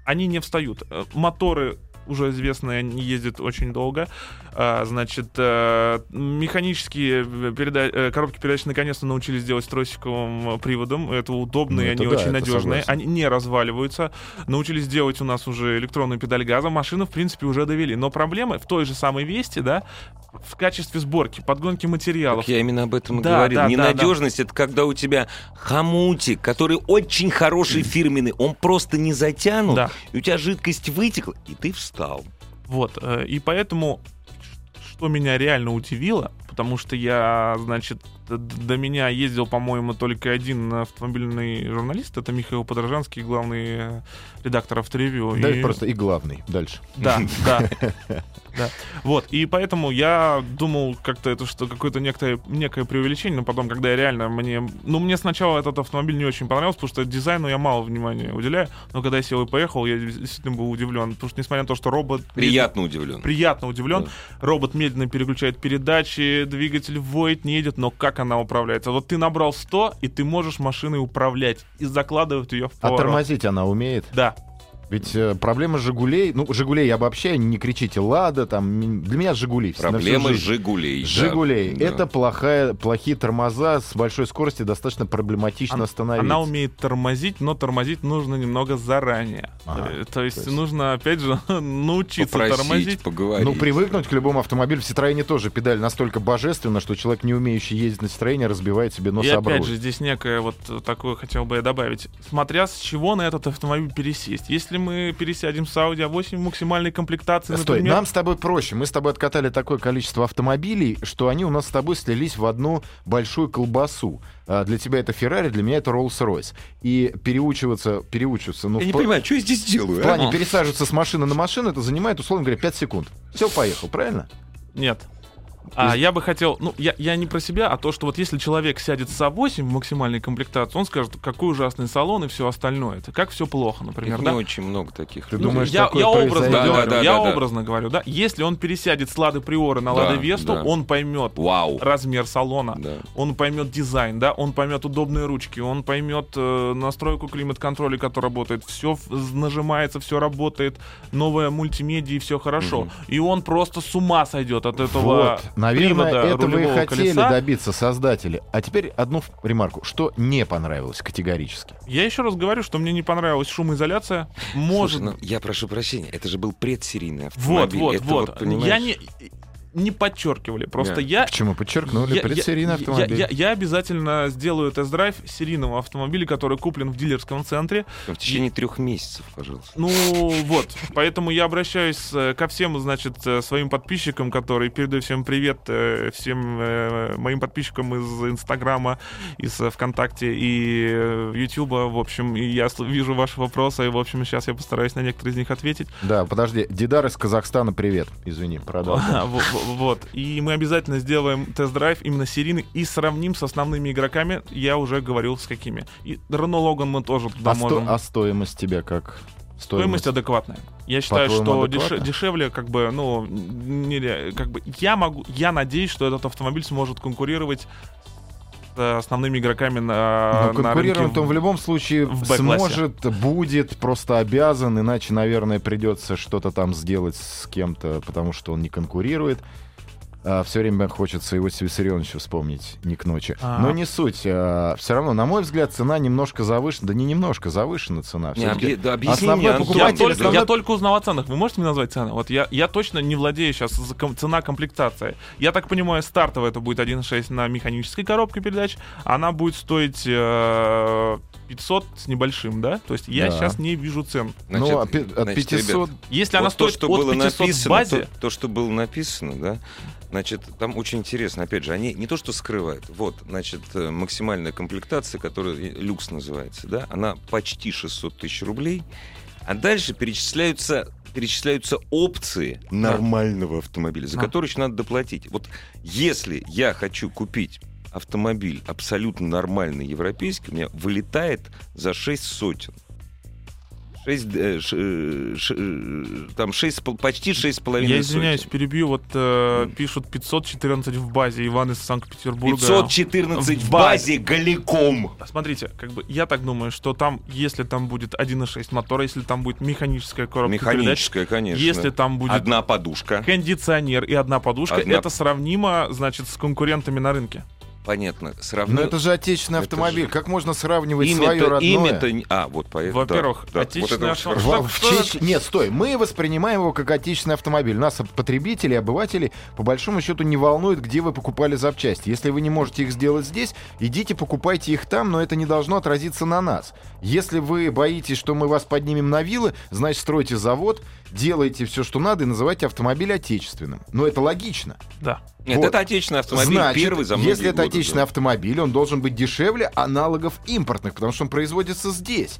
Они не встают. Э, Моторы уже известные, они ездят очень долго. А, значит, э, механические переда- э, коробки передач наконец-то научились делать с тросиковым э, приводом. Это удобно, Ну, это они да, очень надежные. согласен. Они не разваливаются. Научились делать у нас уже электронную педаль газа. Машину, в принципе, уже довели. Но проблема в той же самой Весте, да, в качестве сборки, подгонки материалов. Так я именно об этом и Да, говорил. да, да, Ненадежность это когда у тебя хомутик, который очень хороший фирменный, он просто не затянут, Да. и у тебя жидкость вытекла, и ты встал. Вот, э, и поэтому, что меня реально удивило, потому что я, значит, до меня ездил, по-моему, только один автомобильный журналист, это Михаил Подорожанский, главный редактор авторевью. Да, И- просто и главный. Дальше. Да, да. Да. Вот, и поэтому я думал, как-то это что какое-то некое, некое преувеличение, но потом, когда я реально мне... Ну, мне сначала этот автомобиль не очень понравился, потому что дизайну я мало внимания уделяю, но когда я сел и поехал, я действительно был удивлен, потому что, несмотря на то, что робот... Приятно удивлен. Приятно удивлен. Да. Робот медленно переключает передачи, двигатель воет, не едет, но как она управляется? Вот ты набрал 100, и ты можешь машиной управлять и закладывать ее в А поворот. тормозить она умеет? Да. Ведь э, проблема «Жигулей», ну, «Жигулей» я обобщаю, не кричите «Лада», там, для меня «Жигули». Проблема. «Жигулей». да. «Жигулей». Да. Это плохая, плохие тормоза с большой скоростью, достаточно проблематично Она- остановить. Она умеет тормозить, но тормозить нужно немного заранее. Ага, Э, то, есть то есть- нужно, опять же, научиться Попросить, тормозить. поговорить. Ну, привыкнуть к любому автомобилю. В Citroёn тоже педаль настолько божественна, что человек, не умеющий ездить на Citroёn, разбивает себе нос И опять руль. же, здесь некое вот такое хотел бы я добавить. Смотря с чего на этот автомобиль пересесть. Если мы пересядем с Audi A8 в максимальной комплектации, Стой, например... нам с тобой проще. Мы с тобой откатали такое количество автомобилей, что они у нас с тобой слились в одну большую колбасу. А, Для тебя это Феррари, для меня это Rolls-Royce. И переучиваться, переучиваться, ну, Я в не пла- понимаю, что я здесь делаю? в плане а? пересаживаться с машины на машину, это занимает, условно говоря, 5 секунд. Все, поехал, правильно? Нет. А я бы хотел, ну, я, я не про себя, а то, что вот если человек сядет с А8 в максимальной комплектации, он скажет, какой ужасный салон и все остальное. Это как все плохо, например, Их да? не очень много таких. Ты людей. Ну, думаешь, я, я образно произойдет? говорю, Да, да, я да, да. образно говорю, да. Если он пересядет с Лады Приоры на Да, Лада Весту, да. он поймет Вау. размер салона, Да. он поймет дизайн, да, он поймет удобные ручки, он поймет э, настройку климат-контроля, которая работает, все нажимается, все работает, новая мультимедиа и все хорошо. Мгм. И он просто с ума сойдет от этого Вот, наверное, привода это вы и хотели колеса. добиться создатели. А теперь одну ремарку. Что не понравилось категорически? Я еще раз говорю, что мне не понравилась шумоизоляция. Может Слушай, ну, я прошу прощения, это же был предсерийный Вот, автомобиль. вот, Это вот. понимаешь? я не... не подчеркивали. Просто я... Почему подчеркнули? Я, Предсерийный я, автомобиль. Я, я, я обязательно сделаю тест-драйв серийного автомобиля, который куплен в дилерском центре. В течение трех месяцев, пожалуйста. Ну вот, поэтому я обращаюсь э, ко всем, значит, э, своим подписчикам, которые передаю всем привет, э, всем моим подписчикам из Инстаграма, из ВКонтакте и Ютуба. В общем, и я вижу ваши вопросы, и, в общем, сейчас я постараюсь на некоторые из них ответить. Да, подожди. Дидар из Казахстана, привет. Извини, продолжим. Во- во- Вот. И мы обязательно сделаем тест-драйв именно серийный и сравним с основными игроками. Я уже говорил, с какими. И Рено Логан мы тоже туда А, сто- можем. а стоимость тебя как? Стоимость адекватная. Я считаю, что адекватно? дешевле, как бы, ну, нере- как бы, я могу, я надеюсь, что этот автомобиль сможет конкурировать основными игроками на, Ну, на рынке. он в любом случае в сможет, будет, просто обязан, иначе, наверное, придется что-то там сделать с кем-то, потому что он не конкурирует. Все время хочется Иосифа Виссарионовича вспомнить, не к ночи. А. Но не суть. все равно, на мой взгляд, цена немножко завышена. Да не немножко, завышена цена. Не, объ- да, объясни мне. Я только, основной- я только узнал о ценах. Вы можете мне назвать цены? Вот я, я точно не владею сейчас ком- цена комплектация. Я так понимаю, стартовая это будет 1.6 на механической коробке передач. Она будет стоить э, 500 с небольшим, да? То есть я Да. сейчас не вижу цен. Значит, ну, от пи- от значит, 500... ребят, Если вот она то, стоит что от было 500 в написано, базе, то, то, что было написано, да, значит, там очень интересно, опять же, они не то что скрывают, вот, значит, э, максимальная комплектация, которая э, люкс называется, да, она почти 600 тысяч рублей, а дальше перечисляются перечисляются опции нормального автомобиля, за которые еще надо доплатить. Вот если я хочу купить автомобиль абсолютно нормальный европейский, у меня вылетает за 6 сотен. 6, там 6, почти 6,5 я извиняюсь, сотен. перебью. Вот э, пишут 514 в базе Иван из Санкт-Петербурга. 514 В в базе. голиком. Смотрите, как бы я так думаю, что там, если там будет 1.6 мотор, если там будет механическая коробка передач, Механическая, конечно. если там будет Одна подушка. кондиционер и одна подушка, Одна- это сравнимо, значит, с конкурентами на рынке. Понятно. Но Сравнил... Ну, это же отечественный Это автомобиль. же- Как можно сравнивать свое Имя-то, родное? имя-то... не- А, вот поэтому. Во-первых, да, да, вот отечественный автомобиль. хорошо. Во- Что- в что честь- Нет, стой. Мы воспринимаем его как отечественный автомобиль. Нас, потребители, обыватели, по большому счету не волнует, где вы покупали запчасти. Если вы не можете их сделать здесь, идите покупайте их там, но это не должно отразиться на нас. Если вы боитесь, что мы вас поднимем на вилы, значит, стройте завод, делайте все, что надо, и называйте автомобиль отечественным. Но это логично. Да. Нет, Вот. это отечественный автомобиль, Значит, первый за многие если это годы, отечественный да. автомобиль, он должен быть дешевле аналогов импортных, потому что он производится здесь.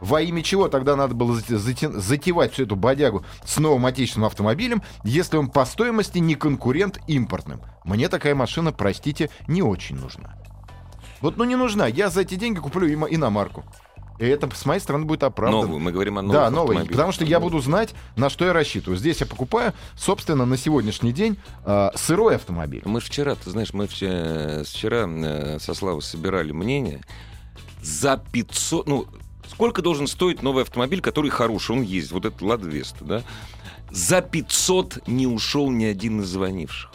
Во имя чего тогда надо было зате- зате- затевать всю эту бодягу с новым отечественным автомобилем, если он по стоимости не конкурент импортным? Мне такая машина, простите, не очень нужна. Вот ну не нужна. Я за эти деньги куплю иномарку. И это с моей стороны будет оправдано. Новую, мы говорим о новых Да, новый. Потому что я буду знать, на что я рассчитываю. Здесь я покупаю, собственно, на сегодняшний день э, сырой автомобиль. Мы вчера, ты знаешь, мы вчера, вчера э, со Славой собирали мнение. За 500... Ну, сколько должен стоить новый автомобиль, который хороший? Он есть, вот этот Лада Веста, да? За 500 не ушел ни один из звонивших.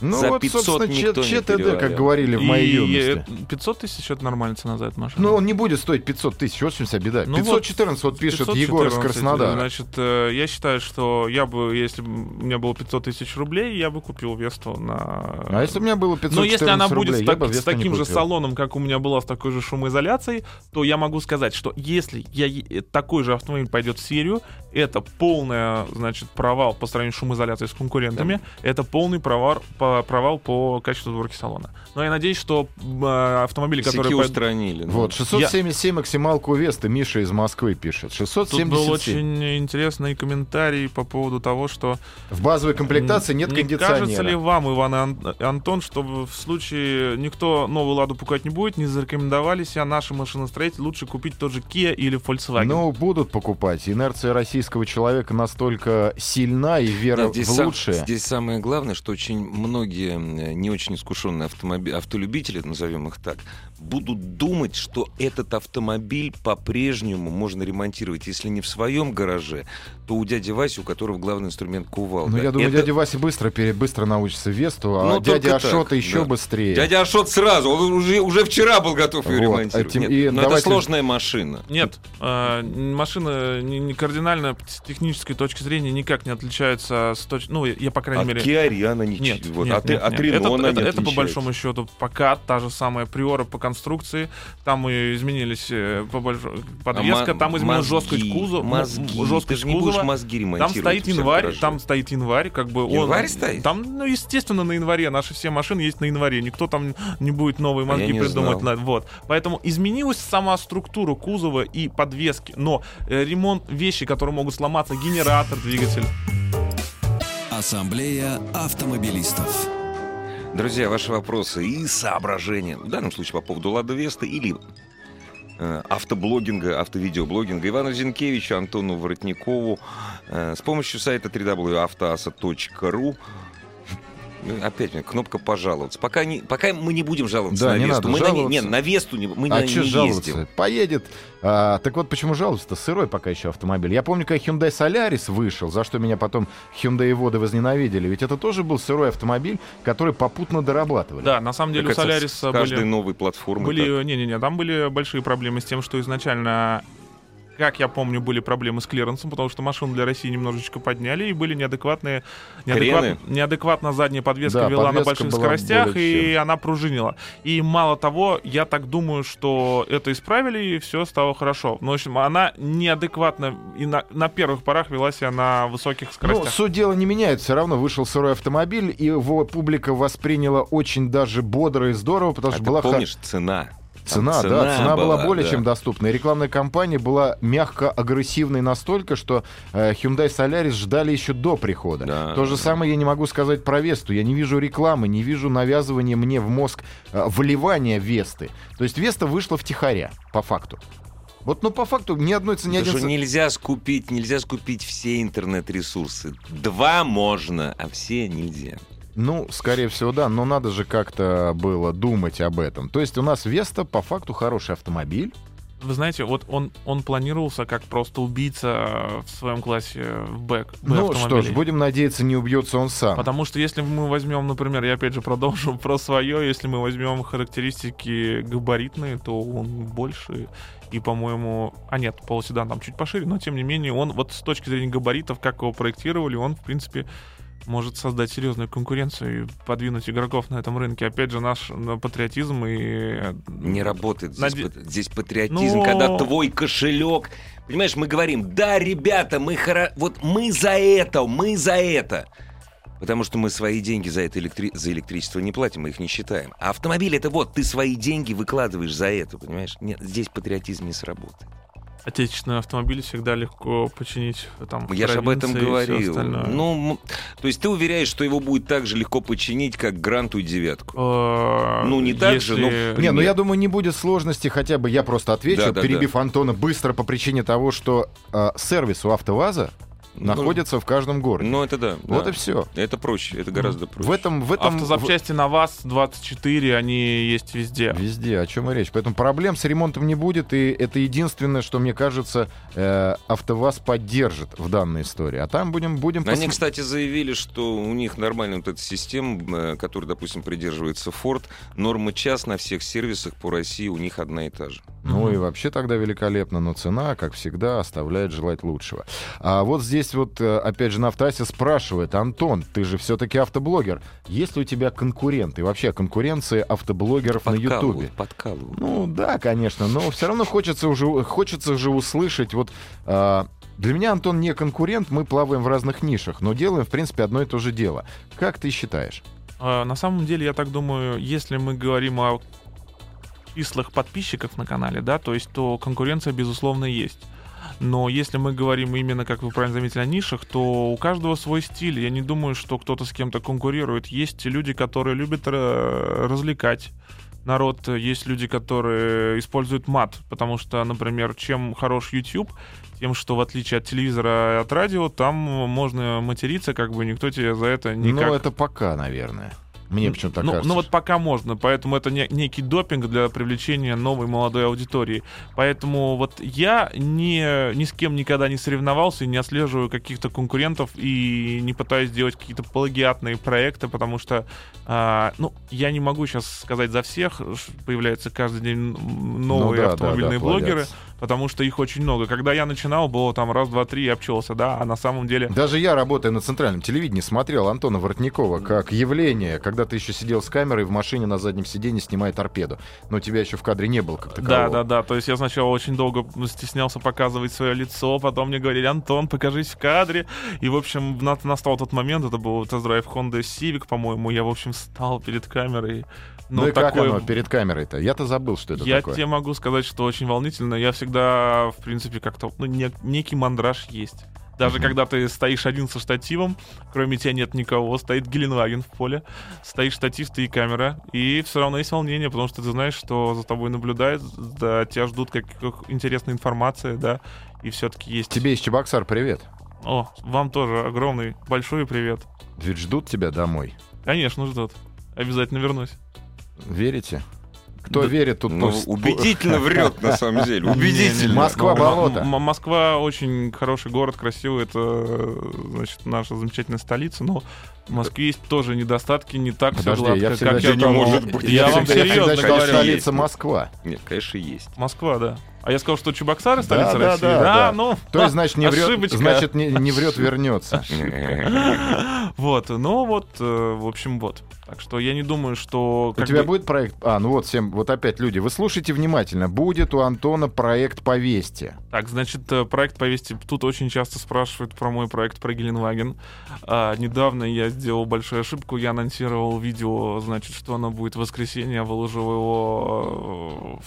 Ну За вот, 500 собственно, никто Ч- не ЧТД, как говорили в моей И юности. э, 500 тысяч это нормальная цена за эту машину. Ну, он не будет стоить 500 тысяч, вот в чем вся беда. Ну 514, вот, пишет 514, Егор из Краснодара. Значит, э, я считаю, что я бы, если бы у меня было 500 тысяч рублей, я бы купил Весту на... А если у меня было 514 Но если она будет рублей, с, так- с таким же салоном, как у меня была, с такой же шумоизоляцией, то я могу сказать, что если я, е- такой же автомобиль пойдет в серию, это полный, значит, провал по сравнению с шумоизоляцией с конкурентами, это полный провал по, провал по качеству сборки салона. Но я надеюсь, что э, автомобили, Косяки которые... устранили. ну. Вот, 677 максималку Весты, Миша из Москвы пишет. Тут 677. был очень интересный комментарий по поводу того, что В базовой комплектации нет не кондиционера. кажется ли вам, Иван и Ан- Антон, что в случае никто новую Ладу покупать не будет, не зарекомендовали себя наши машиностроители, лучше купить тот же Kia или Volkswagen? Ну, будут покупать. Инерция российского человека настолько сильна и вера здесь, в сам- лучшее. здесь самое главное, что очень многие не очень искушенные автомоби- автолюбители, назовем их так, будут думать, что этот автомобиль по-прежнему можно ремонтировать, если не в своем гараже, то у дяди Васи, у которого главный инструмент кувалда. Ну, я думаю, Это- дядя Вася быстро, пере- быстро научится Весту, а Ну, дядя так, Ашота еще да. быстрее. Дядя Ашот сразу, он уже, уже вчера был готов ее Вот, ремонтировать. этим- Нет, и но это давайте- сложная машина. Нет, э, машина не, не кардинально с технической точки зрения никак не отличается с точки... Ну, я, по крайней От мере... Kia Риана не Нет, вот, нет, от, нет, от нет. Renault это, она это, не это по большому счету пока та же самая приора по конструкции. Там и изменились э, подвеска, А там изменилась мозги, жесткость кузова. Мозги. жесткость Ты же не будешь кузова. мозги Там стоит январь, гаражах. там стоит январь, как бы Январь он, стоит? Там, ну, естественно, на январе. Наши все машины есть на январе. Никто там не будет новые А мозги не придумать. знал. на- Вот. Поэтому изменилась сама структура кузова и подвески. Но э, ремонт вещи, которые могут сломаться, генератор, двигатель. Ассамблея автомобилистов. Друзья, ваши вопросы и соображения, в данном случае по поводу Лада Веста или э, автоблогинга, автовидеоблогинга Ивану Зинкевичу, Антону Воротникову э, с помощью сайта www.автоаса.ру Опять мне кнопка пожаловаться. Пока, не, пока мы не будем жаловаться Да, на не Весту. надо мы на, жаловаться. нет, на Весту не, мы а на, не жаловаться? ездим. Поедет. А, так вот, почему жаловаться-то? Сырой пока еще автомобиль. Я помню, когда Hyundai Solaris вышел, за что меня потом Hyundai и Воды возненавидели. Ведь это тоже был сырой автомобиль, который попутно дорабатывали. Да, на самом деле Так у с каждой были... новой платформы. Были, не-не-не, там были большие проблемы с тем, что изначально, как я помню, были проблемы с клиренсом, потому что машину для России немножечко подняли, и были неадекватные, неадекватно, Крены? неадекватно задняя подвеска Да, вела на подвеска больших была скоростях, и она пружинила. И мало того, я так думаю, что это исправили, и все стало хорошо. Но, в общем, она неадекватно и на, на первых порах вела себя на высоких Ну, скоростях. суть дела не меняет. Все равно вышел сырой автомобиль, и его публика восприняла очень даже бодро и здорово, потому А что ты была помнишь, цена. Там Цена, да, цена была, более да. чем доступна. И рекламная кампания была мягко агрессивной настолько, что э, Hyundai Solaris ждали еще до прихода. Да. То же самое я не могу сказать про Весту. Я не вижу рекламы, не вижу навязывания мне в мозг э, вливания Весты. То есть Веста вышла втихаря, по факту. Вот, ну, по факту, ни одной цены, ни один... нельзя скупить, нельзя скупить все интернет-ресурсы. Два можно, а все нельзя. Ну, скорее всего, да, но надо же как-то было думать об этом. То есть у нас Веста по факту хороший автомобиль. Вы знаете, вот он, он планировался как просто убийца в своем классе в бэк. Ну что ж, будем надеяться, не убьется он сам. Потому что если мы возьмем, например, я опять же продолжу про свое, если мы возьмем характеристики габаритные, то он больше. И, по-моему... А нет, полуседан там чуть пошире, но тем не менее он вот с точки зрения габаритов, как его проектировали, он, в принципе, может создать серьезную конкуренцию и подвинуть игроков на этом рынке. Опять же, наш патриотизм и... э, Не работает здесь, пат- здесь патриотизм, Ну- когда твой кошелек. Понимаешь, мы говорим, да, ребята, мы хоро... вот мы за это, мы за это. Потому что мы свои деньги за, это электри... за электричество не платим, мы их не считаем. А автомобиль это вот, ты свои деньги выкладываешь за это, понимаешь? Нет, здесь патриотизм не сработает. Отечественные автомобили всегда легко починить там Я же об этом говорил. Ну, то есть ты уверяешь, что его будет так же легко починить, как Гранту и девятку? Э, Ну, не так же, но Не, ну я думаю, не будет сложности, хотя бы я просто отвечу, Да, да, перебив Антона быстро по причине того, что э, сервис у АвтоВАЗа Ну, находится в каждом городе. Ну, это да. вот да. и все. Это проще, это гораздо проще. В этом, в этом Автозапчасти на ВАЗ 24, они есть везде. в- везде, о чем и речь. Поэтому проблем с ремонтом не будет, и это единственное, что мне кажется, э, АвтоВАЗ поддержит в данной истории. А там будем, будем Они, посм- кстати, заявили, что у них нормальная вот эта система, э, которой, допустим, придерживается Ford. Норма час на всех сервисах по России у них одна и та же. Ну и вообще тогда великолепно, но цена, как всегда, оставляет желать лучшего. А вот здесь вот, э, опять же, на автоасе спрашивает, Антон, ты же все-таки автоблогер, есть ли у тебя конкуренты? И вообще конкуренция автоблогеров на Ютубе? Подкалывают. Ну да, конечно, но все равно хочется уже хочется же услышать вот. а, для меня Антон не конкурент, мы плаваем в разных нишах, но делаем в принципе одно и то же дело. Как ты считаешь? Э, На самом деле, я так думаю, если мы говорим о числах подписчиков на канале, да, то есть, то конкуренция, безусловно, есть. Но если мы говорим именно, как вы правильно заметили, о нишах, то у каждого свой стиль. Я не думаю, что кто-то с кем-то конкурирует. Есть люди, которые любят э, развлекать народ, есть люди, которые используют мат, потому что, например, чем хорош YouTube, тем, что в отличие от телевизора и от радио, там можно материться, как бы никто тебе за это никак... Ну это пока, наверное. Мне почему-то так ну, кажется. ну вот пока можно, поэтому это не, некий допинг для привлечения новой молодой аудитории. Поэтому вот я не, ни с кем никогда не соревновался и не отслеживаю каких-то конкурентов и не пытаюсь делать какие-то плагиатные проекты, потому что, а, ну, я не могу сейчас сказать за всех, появляются каждый день новые Ну да, да, автомобильные да, блогеры, плагиат. Потому что их очень много. Когда я начинал, было там раз, два, три, я обчелся, да, а на самом деле... Даже я, работая на центральном телевидении, смотрел Антона Воротникова как явление, когда ты еще сидел с камерой в машине на заднем сиденье, снимая торпеду. Но тебя еще в кадре не было как такового. Да, да, да. То есть я сначала очень долго стеснялся показывать свое лицо, потом мне говорили, Антон, покажись в кадре. И, в общем, на- настал тот момент, это был тест-драйв Honda Civic, по-моему. Я, в общем, встал перед камерой. Ну, и как оно перед камерой-то? Я-то забыл, что это я такое. тебе могу сказать, что очень волнительно. Я всегда, в принципе, как-то... Ну, не- некий мандраж есть. Даже Мгм. когда ты стоишь один со штативом, кроме тебя нет никого, стоит Геленваген в поле, стоит штатив, ты и камера, и все равно есть волнение, потому что ты знаешь, что за тобой наблюдают, да, тебя ждут как, как интересная информация, да, и все-таки есть... Тебе из Чебоксар привет. О, вам тоже огромный, большой привет. Ведь ждут тебя домой. Конечно, ждут. Обязательно вернусь. Верите? Кто Да, верит, тут... Ну, пусть- убедительно врет, на самом деле. Убедительно. Москва болото. Москва очень хороший город, красивый. Это, значит, наша замечательная столица. Но в Москве есть тоже недостатки, не так все Подожди, гладко, я всегда как я не думал. может быть. Я, я вам серьезно говорю. столица Москва. Нет, конечно, есть. Москва, да. А я сказал, что Чебоксары столица Да, да, России? да, да. ну, То есть, значит, не врет, значит, не, не врет, вернется. Вот, ну вот, э, в общем, вот. Так что я не думаю, что... У тебя бы- будет проект... А, ну вот всем, вот опять люди, вы слушайте внимательно. Будет у Антона проект «Повести». Так, значит, э, проект «Повести». Тут очень часто спрашивают про мой проект про Геленваген. А, недавно я сделал большую ошибку. Я анонсировал видео, значит, что оно будет в воскресенье, я выложил его э,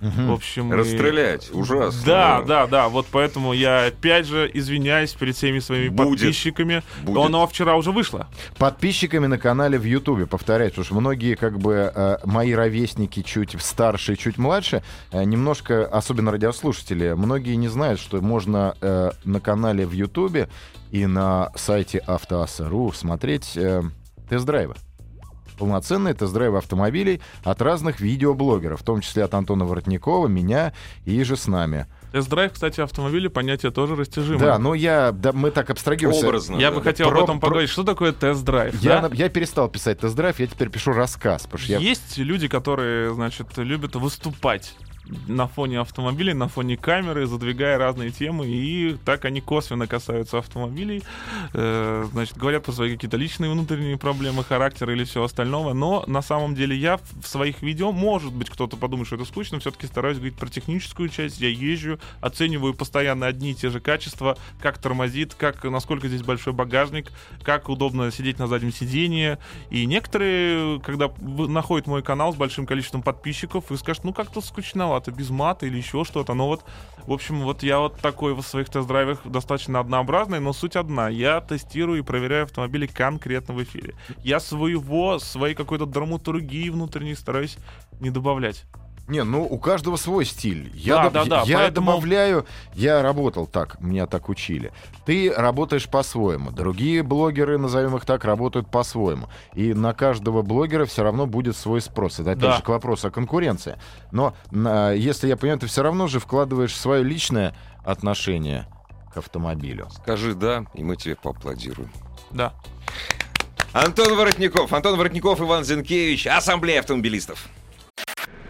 вчера. В общем... и- Расстрелять, ужасно. Да, да, да. Вот поэтому я опять же извиняюсь перед всеми своими Будет. подписчиками. Будет. Оно вчера уже вышло. Подписчиками на канале в Ютубе, повторяю, потому что многие, как бы, э, мои ровесники чуть старше, чуть младше, э, немножко, особенно радиослушатели, многие не знают, что можно э, на канале в Ютубе и на сайте автоаса.ру смотреть тест-драйвы. Полноценные тест-драйвы автомобилей от разных видеоблогеров, в том числе от Антона Воротникова, меня иже с нами. Тест-драйв, кстати, автомобиля, понятие тоже растяжимое. Да, но я, да, мы так абстрагируемся. Образно. Я да, бы хотел Про- потом про- поговорить, что такое тест-драйв. Я, да? я перестал писать тест-драйв, я теперь пишу рассказ, потому что я Есть люди, которые, значит, любят выступать на фоне автомобилей, на фоне камеры, задвигая разные темы, и так они косвенно касаются автомобилей, э, значит, говорят про свои какие-то личные внутренние проблемы, характер или все остальное, но на самом деле я в своих видео, может быть, кто-то подумает, что это скучно, все-таки стараюсь говорить про техническую часть, я езжу, оцениваю постоянно одни и те же качества, как тормозит, как, насколько здесь большой багажник, как удобно сидеть на заднем сидении, и некоторые, когда находят мой канал с большим количеством подписчиков, и скажут, ну как-то скучновато, без мата или еще что-то. Но вот, в общем, вот я вот такой в своих тест-драйвах достаточно однообразный, но суть одна. Я тестирую и проверяю автомобили конкретно в эфире. Я своего, своей какой-то драматургии внутренней стараюсь не добавлять. Не, ну у каждого свой стиль. Я, Да, доб- да, да, я поэтому- добавляю, я работал так, меня так учили. Ты работаешь по-своему. Другие блогеры, назовем их так, работают по-своему. И на каждого блогера все равно будет свой спрос. Это опять Да. же к вопросу о конкуренции. Но на- если я понимаю, ты все равно же вкладываешь свое личное отношение к автомобилю. Скажи «да», и мы тебе поаплодируем. Да. Антон Воротников. Антон Воротников, Иван Зинкевич. Ассамблея автомобилистов.